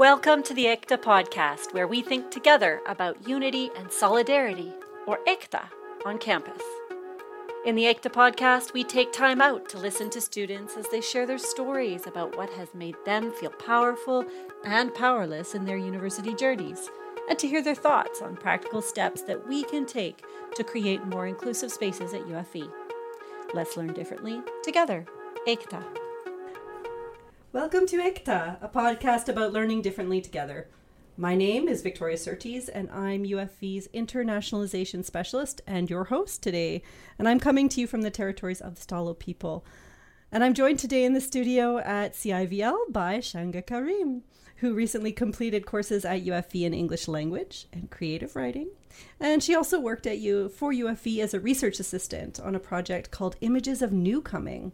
Welcome to the EKTA podcast, where we think together about unity and solidarity, or EKTA, on campus. In the EKTA podcast, we take time out to listen to students as they share their stories about what has made them feel powerful and powerless in their university journeys, and to hear their thoughts on practical steps that we can take to create more inclusive spaces at UFV. Let's learn differently together. EKTA. Welcome to EKTA, a podcast about learning differently together. My name is Victoria Surtees, and I'm UFV's Internationalization Specialist and your host today. And I'm coming to you from the territories of the Stó:lō people. And I'm joined today in the studio at CIVL by Shanga Karim, who recently completed courses at UFV in English language and creative writing. And she also worked at U for UFV as a research assistant on a project called Images of Newcoming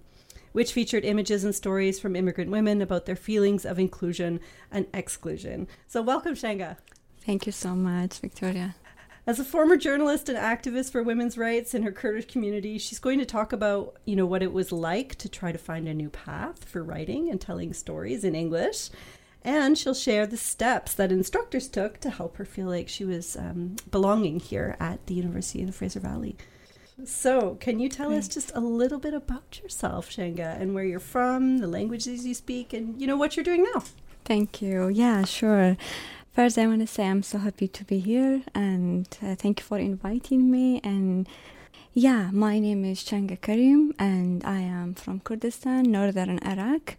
which featured images and stories from immigrant women about their feelings of inclusion and exclusion. So, welcome, Shanga. Thank you so much, Victoria. As a former journalist and activist for women's rights in her Kurdish community, she's going to talk about, you know, what it was like to try to find a new path for writing and telling stories in English. And she'll share the steps that instructors took to help her feel like she was um, belonging here at the University of the Fraser Valley. So, can you tell us just a little bit about yourself, Shanga, and where you're from, the languages you speak, and you know what you're doing now? Thank you. Yeah, sure. First, I want to say I'm so happy to be here, and uh, thank you for inviting me. And yeah, my name is Shanga Karim, and I am from Kurdistan, northern Iraq.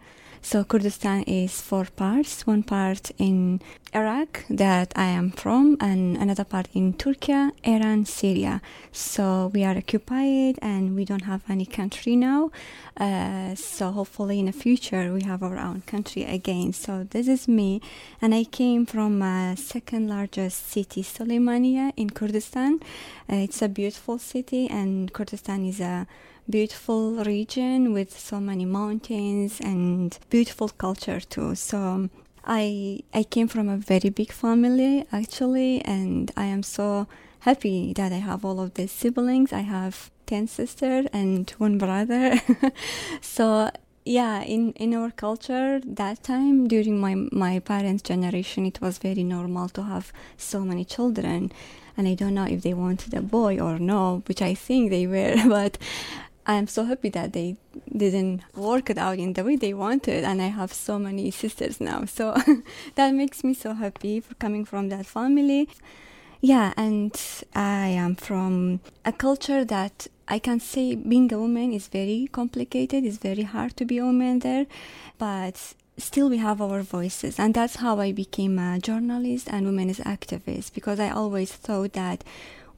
So Kurdistan is four parts. One part in Iraq that I am from, and another part in Turkey, Iran, Syria. So we are occupied, and we don't have any country now. Uh, so hopefully in the future we have our own country again. So this is me, and I came from a second largest city, Suleimania in Kurdistan. Uh, it's a beautiful city, and Kurdistan is a beautiful region with so many mountains and beautiful culture too. So I I came from a very big family actually, and I am so happy that I have all of these siblings. I have ten sisters and one brother. so yeah, in, in our culture that time during my my parents' generation, it was very normal to have so many children, and I don't know if they wanted a boy or no, which I think they were, but I'm so happy that they didn't work it out in the way they wanted, and I have so many sisters now. So that makes me so happy for coming from that family. Yeah, and I am from a culture that I can say being a woman is very complicated, it's very hard to be a woman there, but still we have our voices and that's how i became a journalist and women's activist because i always thought that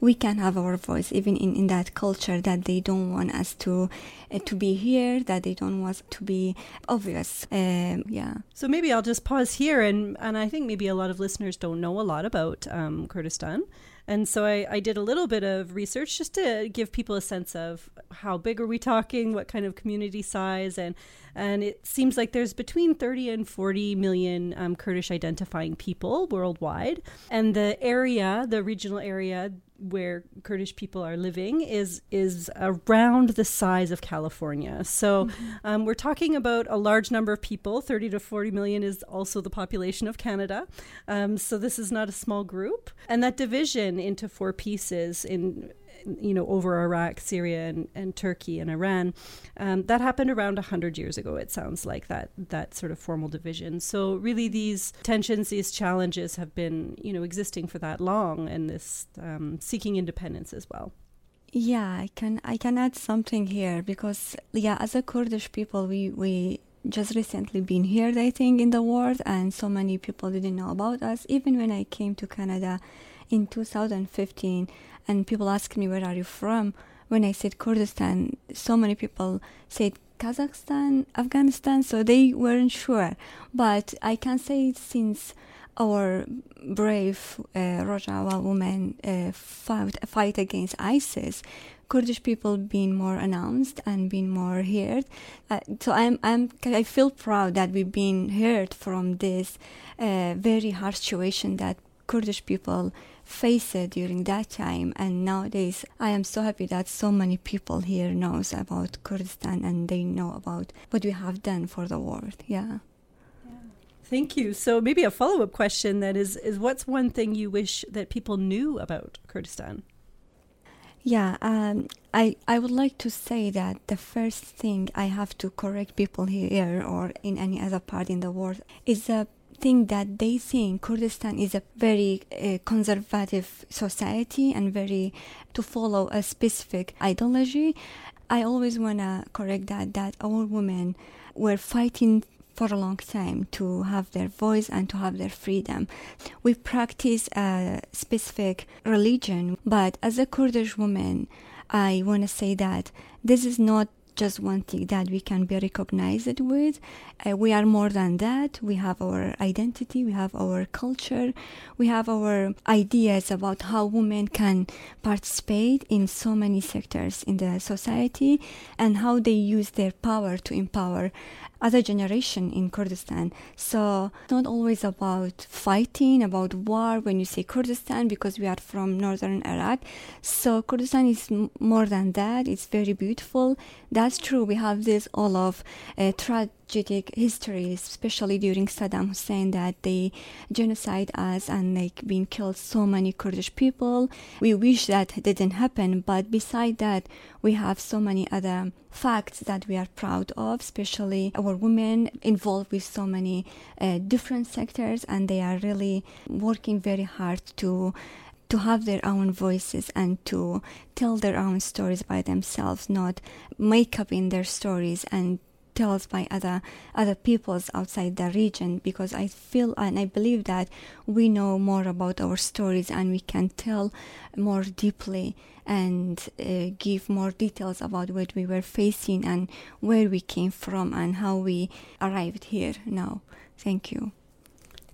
we can have our voice even in, in that culture that they don't want us to uh, to be here that they don't want to be obvious um, yeah. So maybe i'll just pause here and and i think maybe a lot of listeners don't know a lot about um, kurdistan. And so I, I, did a little bit of research just to give people a sense of how big are we talking, what kind of community size, and and it seems like there's between 30 and 40 million um, Kurdish identifying people worldwide, and the area, the regional area where Kurdish people are living is is around the size of California. So mm-hmm. um, we're talking about a large number of people. Thirty to forty million is also the population of Canada. Um, so this is not a small group, and that division into four pieces in you know, over Iraq, Syria, and, and Turkey and Iran. Um, that happened around 100 years ago, it sounds like, that, that sort of formal division. So, really, these tensions, these challenges have been, you know, existing for that long and this um, seeking independence as well. Yeah, I can I can add something here because yeah, as a Kurdish people, we we just recently been here, I think, in the world, and so many people didn't know about us. Even when I came to Canada in 2015, and people ask me where are you from when i said kurdistan so many people said kazakhstan afghanistan so they weren't sure but i can say since our brave uh, Rojava women uh, a fight against ISIS, Kurdish people being more announced and being more heard. Uh, so I'm, I'm, I feel proud that we've been heard from this uh, very hard situation that Kurdish people face it during that time and nowadays i am so happy that so many people here knows about kurdistan and they know about what we have done for the world yeah Thank you. So maybe a follow-up question then is is what's one thing you wish that people knew about Kurdistan? Yeah, um, I I would like to say that the first thing I have to correct people here or in any other part in the world is a thing that they think Kurdistan is a very uh, conservative society and very to follow a specific ideology. I always wanna correct that that our women were fighting for a long time to have their voice and to have their freedom. We practice a specific religion, but as a Kurdish woman, I want to say that this is not just one thing that we can be recognized with. Uh, we are more than that. We have our identity, we have our culture, we have our ideas about how women can participate in so many sectors in the society and how they use their power to empower other generation in Kurdistan. So it's not always about fighting, about war when you say Kurdistan because we are from northern Iraq. So Kurdistan is m- more than that. It's very beautiful. That's true. We have this all of uh, tragic history, especially during Saddam Hussein, that they genocide us and like being killed so many Kurdish people. We wish that didn't happen, but beside that, we have so many other facts that we are proud of, especially our women involved with so many uh, different sectors, and they are really working very hard to to have their own voices and to tell their own stories by themselves, not make up in their stories and tells by other other peoples outside the region because I feel and I believe that we know more about our stories and we can tell more deeply and uh, give more details about what we were facing and where we came from and how we arrived here now. Thank you.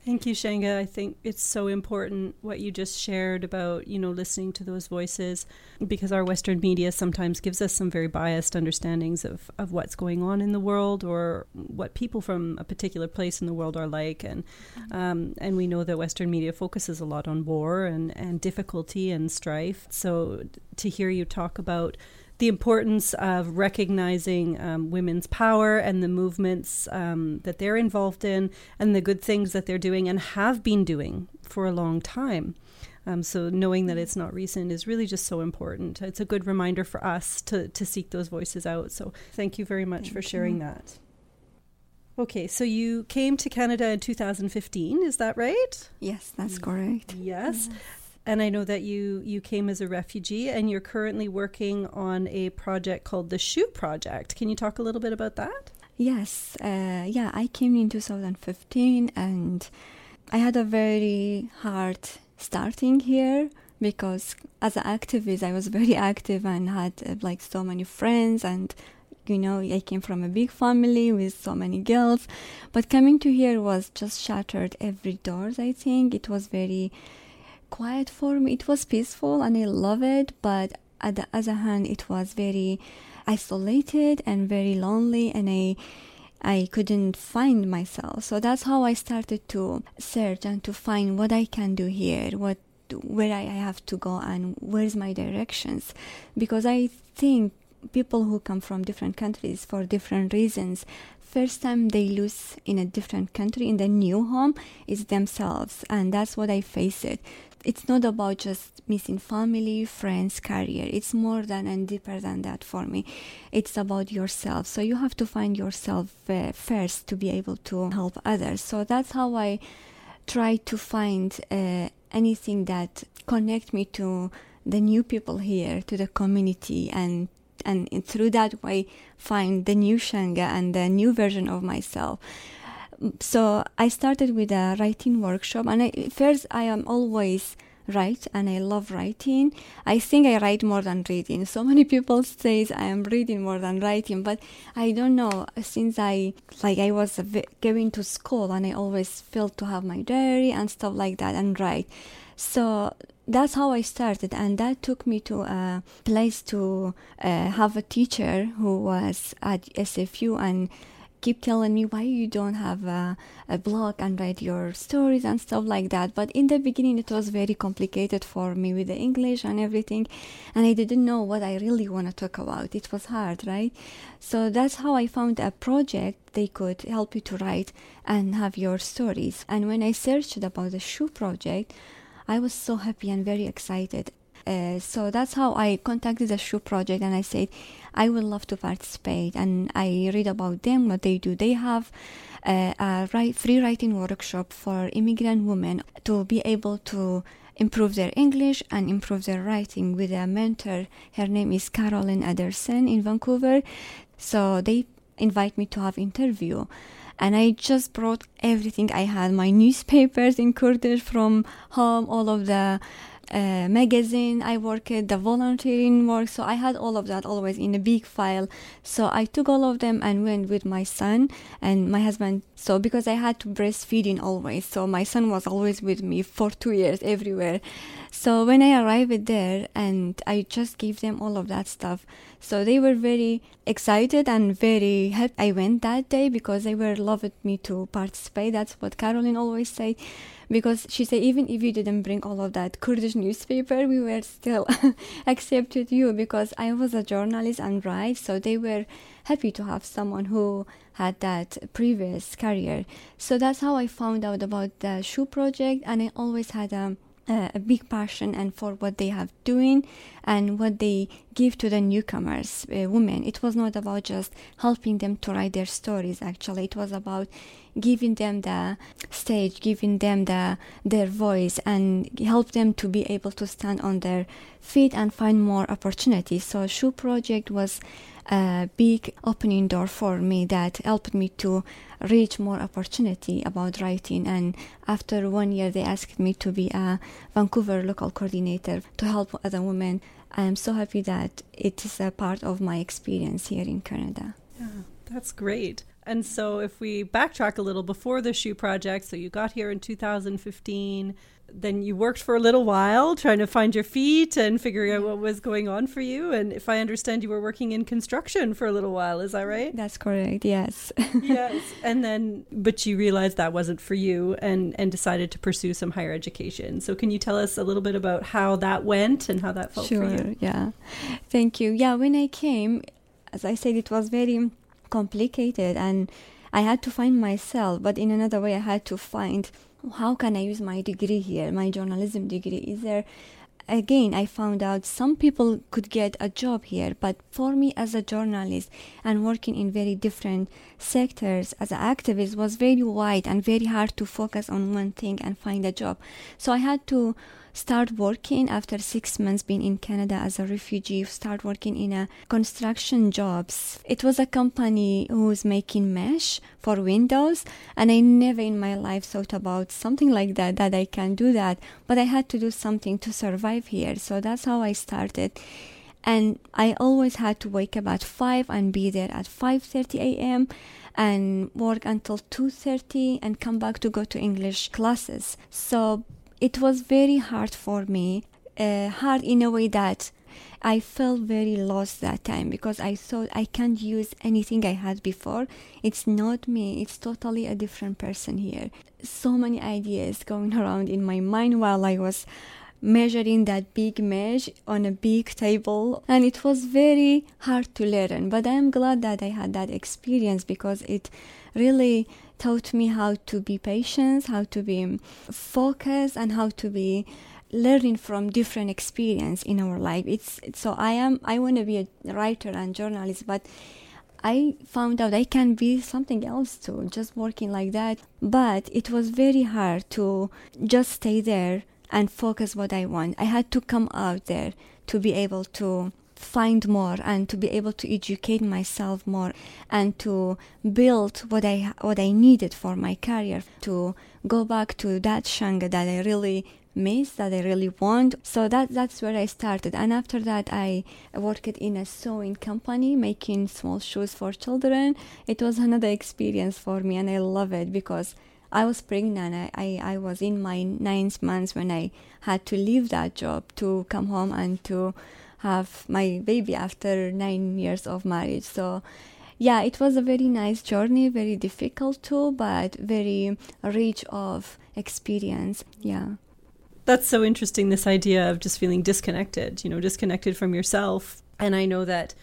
Thank you, Shanga. I think it's so important what you just shared about, you know, listening to those voices because our Western media sometimes gives us some very biased understandings of, of what's going on in the world or what people from a particular place in the world are like. And um, and we know that Western media focuses a lot on war and, and difficulty and strife. So to hear you talk about the importance of recognizing um, women's power and the movements um, that they're involved in and the good things that they're doing and have been doing for a long time. Um, so knowing that it's not recent is really just so important. It's a good reminder for us to, to seek those voices out. So thank you very much thank for sharing you. that. Okay, so you came to Canada in 2015, is that right? Yes, that's correct. Yes. yes. And I know that you you came as a refugee, and you're currently working on a project called the Shoe Project. Can you talk a little bit about that? Yes, uh, yeah, I came in 2015, and I had a very hard starting here because as an activist, I was very active and had uh, like so many friends and you know i came from a big family with so many girls but coming to here was just shattered every doors i think it was very quiet for me. It was peaceful and I love it, but at the other hand, it was very isolated and very lonely, and I I couldn't find myself. So that's how I started to search and to find what I can do here, what where I have to go and where's my directions because I think people who come from different countries for different reasons first time they lose in a different country in the new home is themselves and that's what i face it it's not about just missing family, friends, career. It's more than and deeper than that for me. It's about yourself. So you have to find yourself uh, first to be able to help others. So that's how I try to find uh, anything that connect me to the new people here, to the community, and and through that way find the new Shanga and the new version of myself so I started with a writing workshop, and I, first I am always write and I love writing. I think I write more than reading. So many people says I am reading more than writing, but I don't know. Since I like I was going to school and I always felt to have my diary and stuff like that and write. So that's how I started, and that took me to a place to uh, have a teacher who was at SFU and keep telling me why you don't have a, a blog and write your stories and stuff like that. But in the beginning, it was very complicated for me with the English and everything, and I didn't know what I really want to talk about. It was hard, right? So that's how I found a project they could help you to write and have your stories. And when I searched about the shoe project, I was so happy and very excited. Uh, so that's how I contacted the shoe project and I said I would love to participate and I read about them what they do. They have uh, a write, free writing workshop for immigrant women to be able to improve their English and improve their writing with a mentor. Her name is Carolyn Anderson in Vancouver. So they invite me to have interview and I just brought everything I had my newspapers in Kurdish from home all of the uh, magazine I worked, the volunteering work. So I had all of that always in a big file. So I took all of them and went with my son and my husband. So because I had to breastfeeding always, so my son was always with me for two years everywhere. So when I arrived there and I just gave them all of that stuff, so they were very excited and very happy I went that day because they were loved me to participate. That's what Caroline always said because she said even if you didn't bring all of that Kurdish newspaper, we were still accepted you because I was a journalist and write, so they were happy to have someone who had that previous career. So that's how I found out about the shoe project, and I always had a uh, a big passion and for what they have doing and what they give to the newcomers uh, women. It was not about just helping them to write their stories actually. It was about giving them the stage giving them the their voice and help them to be able to stand on their feet and find more opportunities. So shoe project was a big opening door for me that helped me to reach more opportunity about writing. And after one year they asked me to be a vancouver local coordinator to help other women. I am so happy that it is a part of my experience here in canada. Yeah that's great and so if we backtrack a little before the shoe project so you got here in 2015 then you worked for a little while trying to find your feet and figuring out what was going on for you. And if I understand, you were working in construction for a little while. Is that right? That's correct. Yes. yes. And then, but you realized that wasn't for you and, and decided to pursue some higher education. So can you tell us a little bit about how that went and how that felt sure, for you? Yeah. Thank you. Yeah. When I came, as I said, it was very complicated and I had to find myself, but in another way, I had to find how can I use my degree here, my journalism degree? Is there again i found out some people could get a job here but for me as a journalist and working in very different sectors as an activist was very wide and very hard to focus on one thing and find a job so i had to start working after six months being in Canada as a refugee, start working in a construction jobs. It was a company who was making mesh for windows and I never in my life thought about something like that, that I can do that. But I had to do something to survive here. So that's how I started and I always had to wake up at 5 and be there at 5:30 a.m. and work until 2:30 and come back to go to English classes. So it was very hard for me, uh, hard in a way that I felt very lost that time because I thought I can't use anything I had before. It's not me, it's totally a different person here. So many ideas going around in my mind while I was measuring that big mesh on a big table and it was very hard to learn but i'm glad that i had that experience because it really taught me how to be patient, how to be focused, and how to be learning from different experience in our life. It's so I am I want to be a writer and journalist, but I found out I can be something else too, just working like that. But it was very hard to just stay there and focus what I want. I had to come out there to be able to find more and to be able to educate myself more and to build what I what I needed for my career to go back to that Shanga that I really miss that I really want. So that that's where I started. And after that I worked in a sewing company making small shoes for children. It was another experience for me and I love it because I was pregnant I, I, I was in my ninth month when I had to leave that job to come home and to have my baby after nine years of marriage. So yeah, it was a very nice journey, very difficult too, but very rich of experience. Yeah. That's so interesting, this idea of just feeling disconnected, you know, disconnected from yourself. And I know that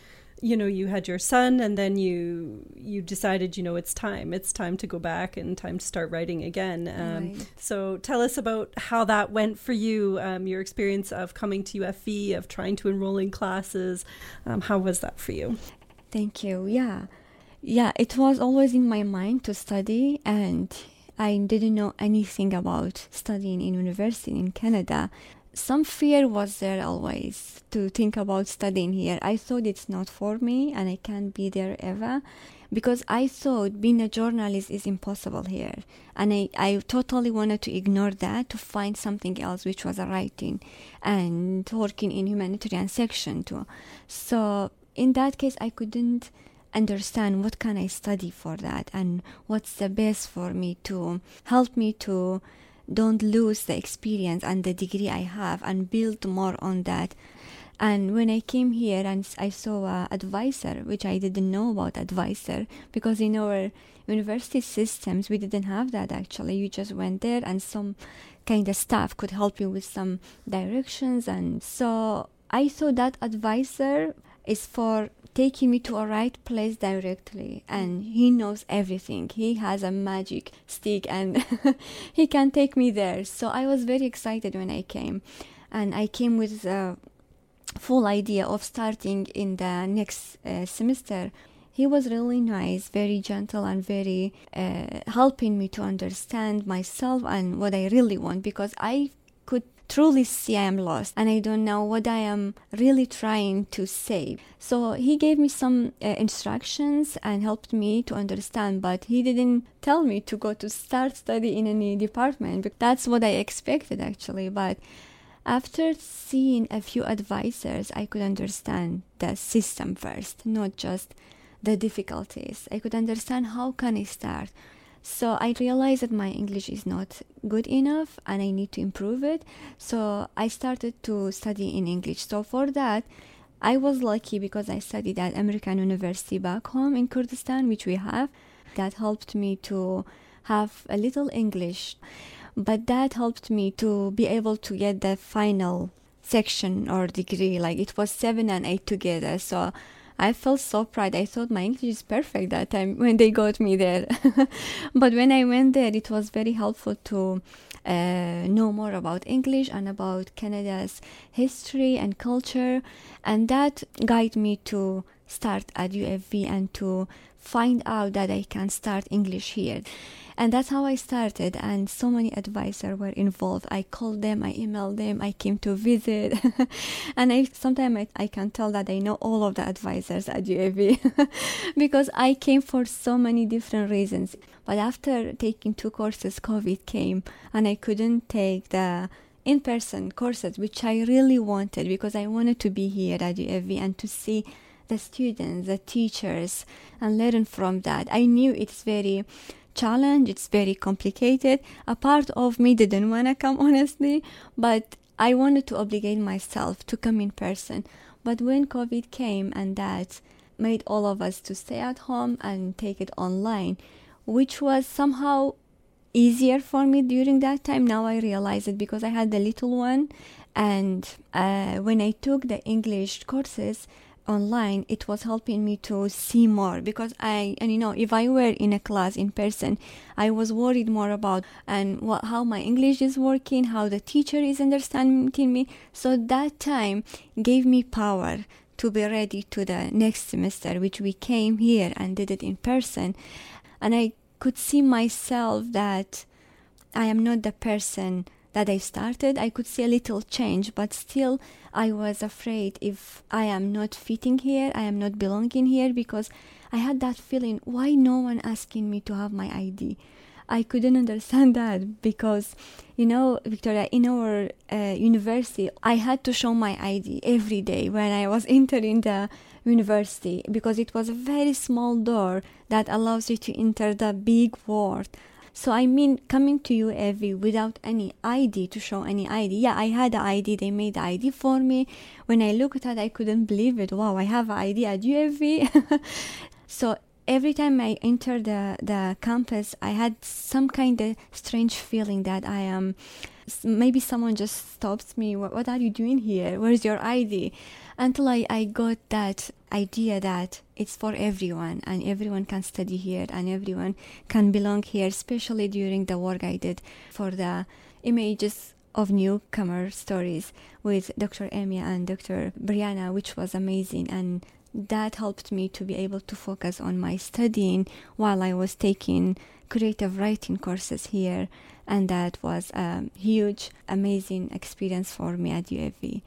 you know you had your son and then you you decided you know it's time. It's time to go back and time to start writing again. Um, right. so tell us about how that went for you um, your experience of coming to ufv of trying to enroll in classes. Um, how was that for you? Thank you. Yeah. Yeah it was always in my mind to study and i didn't know anything about studying in university in canada some fear was there always to think about studying here. I thought it's not for me and I can't be there ever because I thought being a journalist is impossible here. And I, I totally wanted to ignore that to find something else, which was writing and working in humanitarian section too. So in that case, I couldn't understand what can I study for that and what's the best for me to help me to don't lose the experience and the degree I have and build more on that. And when I came here and I saw a advisor, which I didn't know about advisor, because in our university systems we didn't have that actually. You just went there and some kind of staff could help you with some directions. And so I thought that advisor is for taking me to a right place directly and he knows everything. He has a magic stick and he can take me there. So i was very excited when i came and i came with a full idea of starting in the next uh, semester. He was really nice very gentle and very uh, helping me to understand myself and what i really want because i could truly see I am lost and I don't know what I am really trying to say. So he gave me some uh, instructions and helped me to understand, but he didn't tell me to go to start study in any department. That's what I expected actually, but after seeing a few advisors, I could understand the system first, not just the difficulties. I could understand how can I start so I realized that my English is not good enough and I need to improve it. So I started to study in English. So for that, I was lucky because I studied at American University back home in Kurdistan, which we have. That helped me to have a little English, but that helped me to be able to get the final section or degree. Like it was seven and eight together. So I felt so proud. I thought my English is perfect that time when they got me there. but when I went there, it was very helpful to uh, know more about English and about Canada's history and culture, and that guided me to start at UFV and to find out that I can start English here. And that's how i started and so many advisors were involved. I called them i emailed them i came to visit. And i sometimes I, I can tell that i know all of the advisors at ufv because i came for so many different reasons. But after taking two courses covid came and i couldn't take the in-person courses which i really wanted because i wanted to be here at ufv and to see the students the teachers and learn from that i knew it's very challenge. It's very complicated. A part of me didn't want to come, honestly, but I wanted to obligate myself to come in person. But when COVID came and that made all of us to stay at home and take it online, which was somehow easier for me during that time. Now I realize it because I had the little one, and uh, when I took the English courses, online it was helping me to see more because i and you know if i were in a class in person i was worried more about and what, how my english is working how the teacher is understanding me. So that time gave me power to be ready to the next semester which we came here and did it in person. And i could see myself that i am not the person that I started, I could see a little change, but still I was afraid if I am not fitting here, I am not belonging here because I had that feeling why no one asking me to have my ID. I couldn't understand that because, you know, Victoria, in our uh, university, I had to show my ID every day when I was entering the university because it was a very small door that allows you to enter the big world so I mean, coming to UFV without any ID to show any ID. Yeah, I had the ID. They made the ID for me. When I looked at it, I couldn't believe it. Wow, I have an ID at UFV. So every time I enter the, the campus, I had some kind of strange feeling that I am. Maybe someone just stops me. What, what are you doing here? Where's your ID? Until I, I got that idea that it's for everyone and everyone can study here and everyone can belong here, especially during the work I did for the images of newcomer stories with Dr. Emia and Dr. Brianna, which was amazing. And that helped me to be able to focus on my studying while I was taking creative writing courses here. And that was a huge, amazing experience for me at UFV.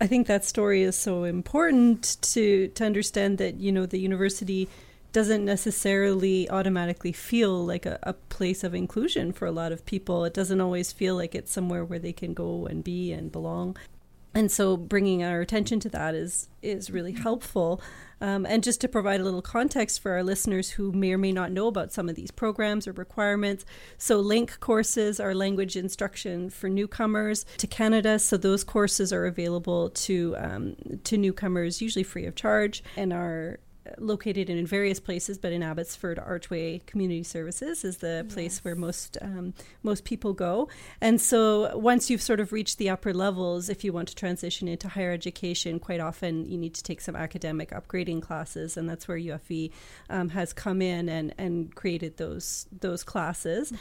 I think that story is so important to to understand that you know the university doesn't necessarily automatically feel like a, a, place of inclusion for a lot of people. It doesn't always feel like it's somewhere where they can go and be and belong and so bringing our attention to that is is really helpful. Um, and just to provide a little context for our listeners who may or may not know about some of these programs or requirements so LINC courses are language instruction for newcomers to canada. So those courses are available to um, to newcomers usually free of charge and are located in various places, but in Abbotsford, Archway Community Services is the yes. place where most um, most people go. And so, once you've sort of reached the upper levels, if you want to transition into higher education, quite often you need to take some academic upgrading classes, and that's where UFV um, has come in and and created those those classes.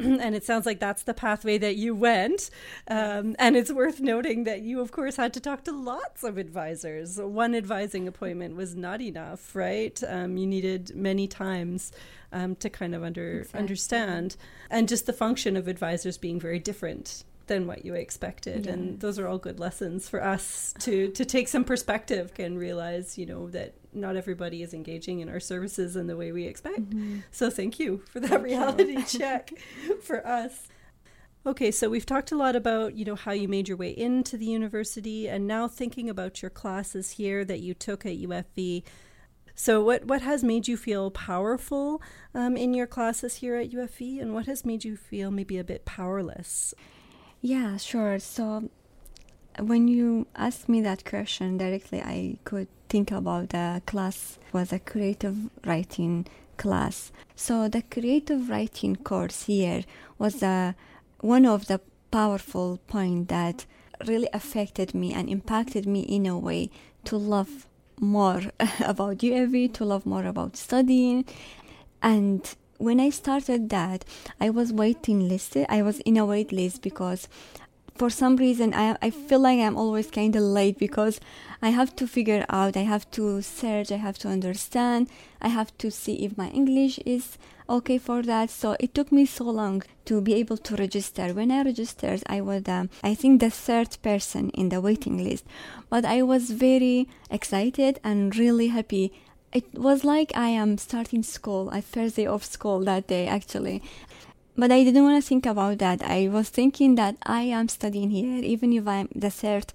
Mm-hmm. and it sounds like that's the pathway that you went. Um, and it's worth noting that you, of course, had to talk to lots of advisors. One advising appointment was not enough right? Um, you needed many times um, to kind of under exactly. understand, and just the function of advisors being very different than what you expected yeah. and those are all good lessons for us to to take some perspective and realize you know that not everybody is engaging in our services in the way we expect mm-hmm. so thank you for that thank reality check for us Okay, so we've talked a lot about, you know, how you made your way into the university and now thinking about your classes here that you took at UFV. So, what, what has made you feel powerful um, in your classes here at UFV, and what has made you feel maybe a bit powerless? Yeah, sure. So, when you asked me that question directly, I could think about the class was a creative writing class. So, the creative writing course here was a, one of the powerful point that really affected me and impacted me in a way to love more about UFV, to love more about studying. And when I started that, I was waiting listed. I was in a wait list because for some reason I, I feel like I'm always kind of late because I have to figure out, I have to search, I have to understand, I have to see if my English is okay for that. So it took me so long to be able to register. When I registered, I was, um, I think, the third person in the waiting list. But I was very excited and really happy. It was like I am starting school, a first day of school that day, actually. But I didn't want to think about that. I was thinking that I am studying here, even if I'm the third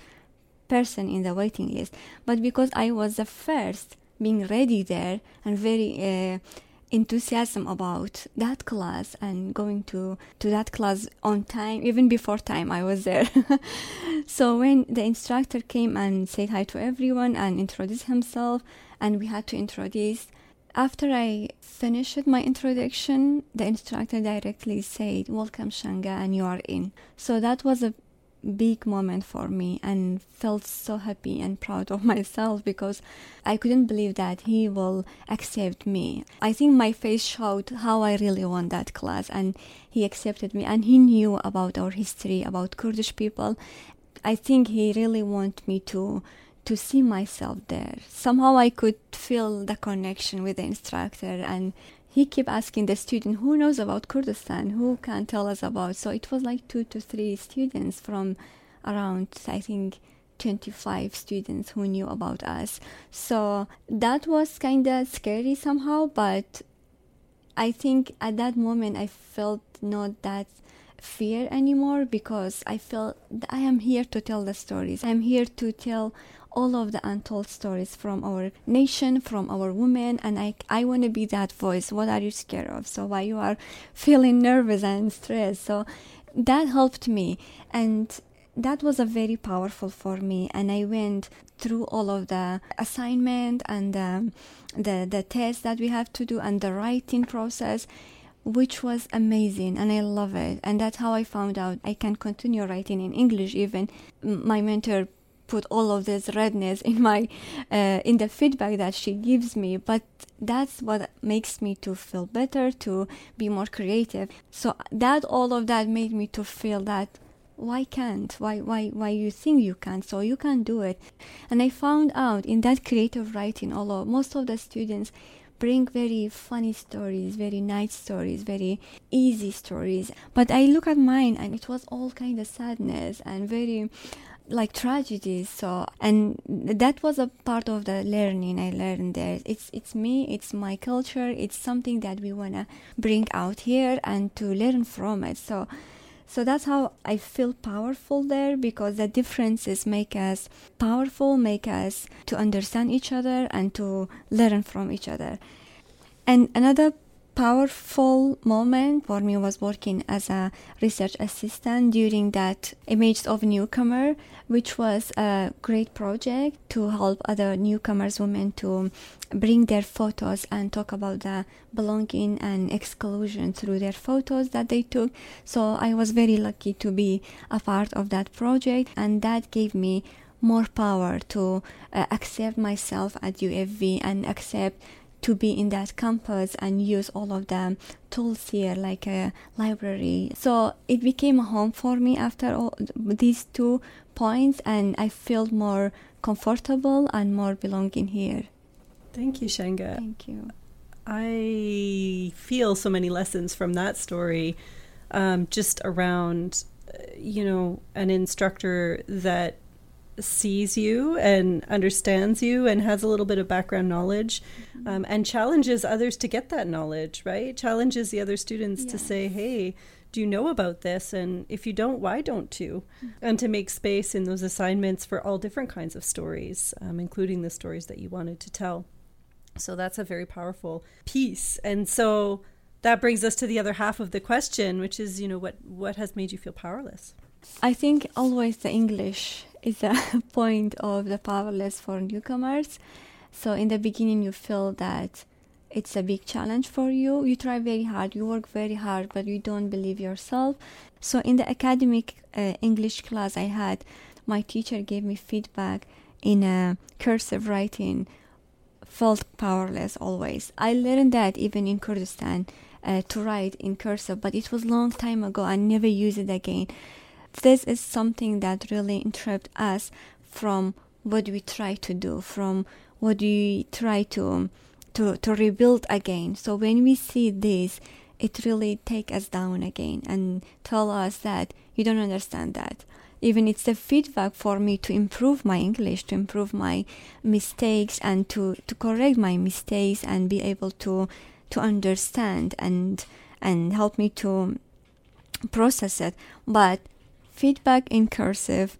person in the waiting list. But because I was the first, being ready there and very uh, enthusiasm about that class and going to to that class on time even before time i was there so when the instructor came and said hi to everyone and introduced himself and we had to introduce after i finished my introduction the instructor directly said welcome shanga and you are in so that was a big moment for me and felt so happy and proud of myself because I couldn't believe that he will accept me. I think my face showed how I really want that class and he accepted me and he knew about our history, about Kurdish people. I think he really wanted me to to see myself there. Somehow I could feel the connection with the instructor and he kept asking the student who knows about Kurdistan, who can tell us about. So it was like two to three students from around, I think, 25 students who knew about us. So that was kind of scary somehow, but I think at that moment I felt not that fear anymore because I felt I am here to tell the stories. I'm here to tell all of the untold stories from our nation, from our women, and I, I want to be that voice. What are you scared of? So why you are feeling nervous and stressed? So that helped me, and that was a very powerful for me and i went through all of the assignment and the the tests that we have to do and the writing process which was amazing and i love it and that's how i found out i can continue writing in english even my mentor put all of this redness in my uh, in the feedback that she gives me but that's what makes me to feel better to be more creative. So that all of that made me to feel that why can't? Why why why you think you can't so you can do it. And i found out in that creative writing although most of the students bring very funny stories very nice stories very easy stories but i look at mine and it was all kind of sadness and very like tragedies so and that was a part of the learning i learned there. It's it's me it's my culture it's something that we want to bring out here and to learn from it. So so that's how i feel powerful there because the differences make us powerful make us to understand each other and to learn from each other. And another powerful moment for me was working as a research assistant during that image of newcomer which was a great project to help other newcomers women to bring their photos and talk about the belonging and exclusion through their photos that they took. So i was very lucky to be a part of that project and that gave me more power to uh, accept myself at UFV and accept to be in that campus and use all of the tools here like a library. So it became a home for me after all these two points and i feel more comfortable and more belonging here. Thank you shanga thank you. I feel so many lessons from that story um, just around uh, you know an instructor that sees you and understands you and has a little bit of background knowledge mm-hmm. um, and challenges others to get that knowledge, right? Challenges the other students yes. to say, hey, do you know about this? And if you don't, why don't you? Mm-hmm. And to make space in those assignments for all different kinds of stories, um, including the stories that you wanted to tell. So that's a very powerful piece. And so that brings us to the other half of the question, which is, you know, what, what has made you feel powerless? I think always the English is a point of the powerless for newcomers. So in the beginning, you feel that it's a big challenge for you. You try very hard, you work very hard, but you don't believe yourself. So in the academic uh, English class I had, my teacher gave me feedback in a cursive writing. Felt powerless always. I learned that even in Kurdistan uh, to write in cursive, but it was long time ago. I never use it again this is something that really interrupts us from what we try to do, from what we try to to to rebuild again. So when we see this, it really take us down again and tell us that you don't understand that. Even it's a feedback for me to improve my English, to improve my mistakes and to, to correct my mistakes and be able to to understand and and help me to process it. But feedback in cursive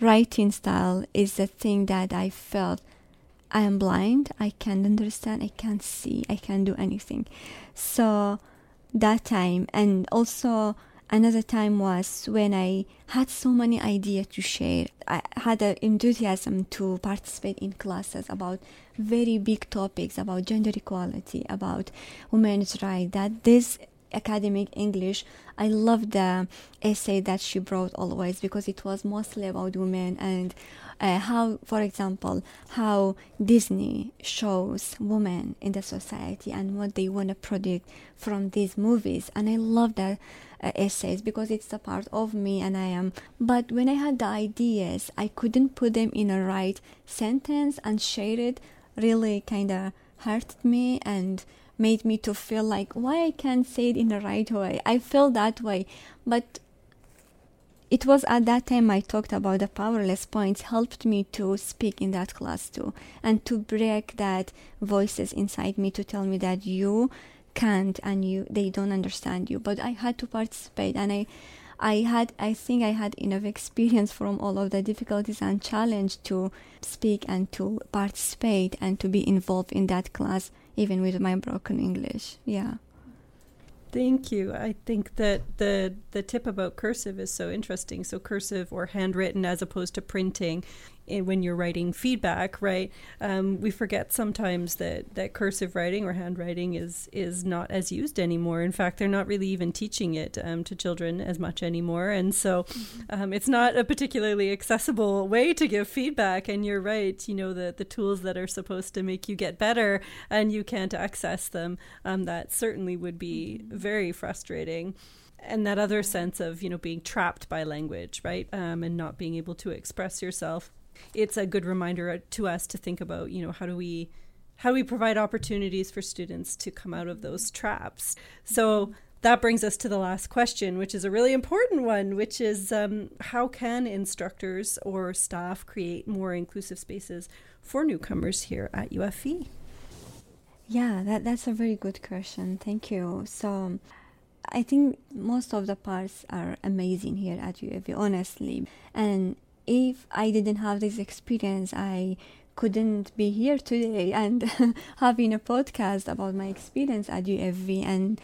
writing style is the thing that I felt I am blind, I can't understand, I can't see, I can't do anything. So that time and also another time was when I had so many ideas to share. I had an enthusiasm to participate in classes about very big topics about gender equality, about women's rights. That this academic English, I loved the essay that she brought always because it was mostly about women and uh, how, for example, how Disney shows women in the society and what they want to predict from these movies. And I love that uh, essays because it's a part of me and I am. But when I had the ideas, I couldn't put them in a right sentence and share it. Really, kind of hurted me and made me to feel like why I can't say it in the right way. I feel that way, but it was at that time I talked about the powerless points helped me to speak in that class too and to break that voices inside me to tell me that you can't and you they don't understand you. But I had to participate and I I had I think I had enough experience from all of the difficulties and challenge to speak and to participate and to be involved in that class even with my broken English. Yeah. Thank you. I think that the the tip about cursive is so interesting. So cursive or handwritten as opposed to printing in, when you're writing feedback, right? Um, we forget sometimes that, that cursive writing or handwriting is is not as used anymore. In fact, they're not really even teaching it um, to children as much anymore, and so mm-hmm. um, it's not a particularly accessible way to give feedback. And you're right, you know the the tools that are supposed to make you get better, and you can't access them. Um, that certainly would be mm-hmm. very frustrating and that other sense of you know being trapped by language right um, and not being able to express yourself it's a good reminder to us to think about, you know, how do we how do we provide opportunities for students to come out of those traps? So that brings us to the last question, which is a really important one, which is um, how can instructors or staff create more inclusive spaces for newcomers here at UFV? Yeah, that, that's a very good question. Thank you. So, I think most of the parts are amazing here at UFV, honestly. And if I didn't have this experience, I couldn't be here today and having a podcast about my experience at UFV and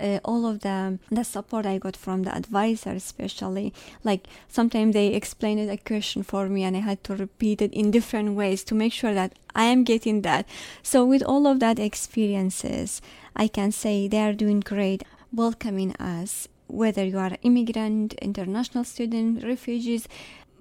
uh, all of the the support I got from the advisor, especially like sometimes they explained a question for me and I had to repeat it in different ways to make sure that I am getting that. So with all of that experiences, I can say they are doing great, welcoming us. Whether you are immigrant, international student, refugees,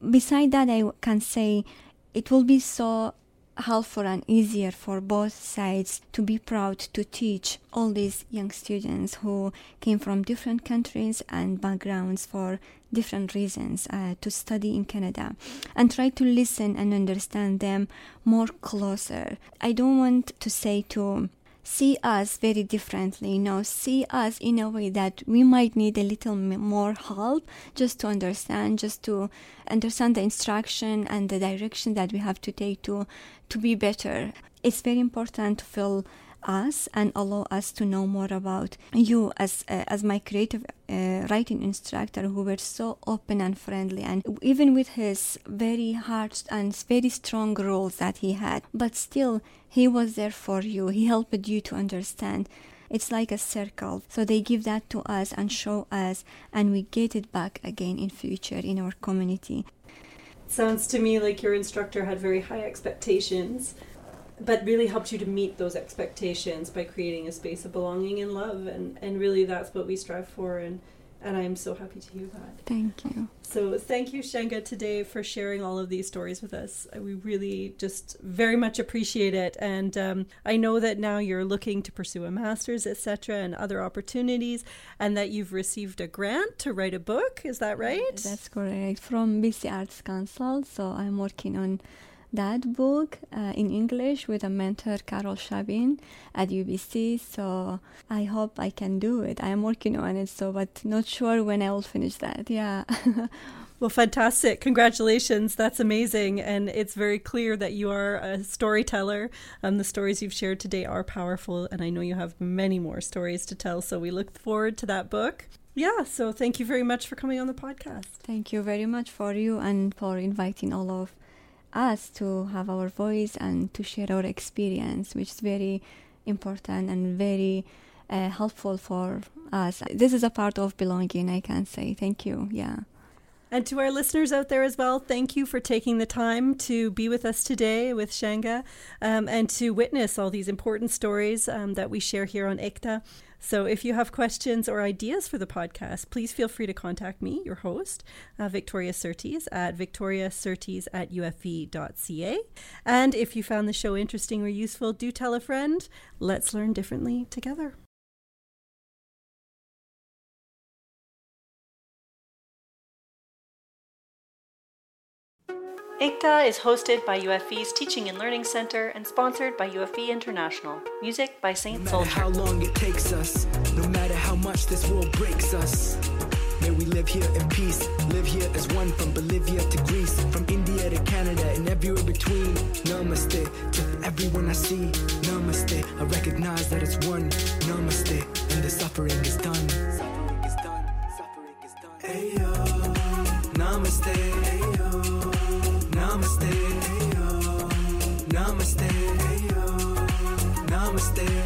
beside that, I can say it will be so helpful and easier for both sides to be proud to teach all these young students who came from different countries and backgrounds for different reasons uh, to study in Canada and try to listen and understand them more closer. I don't want to say to see us very differently, you know, see us in a way that we might need a little more help just to understand, just to understand the instruction and the direction that we have to take to to be better. It's very important to feel us and allow us to know more about you as uh, as my creative uh, writing instructor who were so open and friendly and even with his very hard and very strong rules that he had. But still he was there for you. He helped you to understand. It's like a circle. So they give that to us and show us and we get it back again in future in our community. Sounds to me like your instructor had very high expectations but really helped you to meet those expectations by creating a space of belonging and love and and really that's what we strive for and and I'm so happy to hear that. Thank you. So, thank you, Shanga, today for sharing all of these stories with us. We really just very much appreciate it. And um, I know that now you're looking to pursue a master's, etc., and other opportunities, and that you've received a grant to write a book. Is that right? That's correct. From BC Arts Council. So, I'm working on that book uh, in English with a mentor, Carol Shaben, at UBC. So I hope I can do it. I am working on it, so but not sure when I will finish that. Yeah. Well, fantastic. Congratulations. That's amazing. And it's very clear that you are a storyteller. Um, the stories you've shared today are powerful. And I know you have many more stories to tell. So we look forward to that book. Yeah. So thank you very much for coming on the podcast. Thank you very much for you and for inviting all of us to have our voice and to share our experience, which is very important and very uh, helpful for us. This is a part of belonging, I can say. Thank you. Yeah. And to our listeners out there as well, thank you for taking the time to be with us today with Shanga um, and to witness all these important stories um, that we share here on ECTA. So if you have questions or ideas for the podcast, please feel free to contact me, your host, uh, Victoria Surtees, at victoriasurtees at ufv.ca. And if you found the show interesting or useful, do tell a friend. Let's learn differently together. ICTA is hosted by UFV's Teaching and Learning Center and sponsored by UFV International. Music by Saint no matter Soldier. how long it takes us, no matter how much this world breaks us. May we live here in peace, live here as one from Bolivia to Greece, from India to Canada and everywhere between. Namaste to everyone I see. Namaste, I recognize that it's one. Namaste, and the suffering is done. Suffering is done, suffering is done. Hey yo, namaste. Namaste. Namaste. Namaste,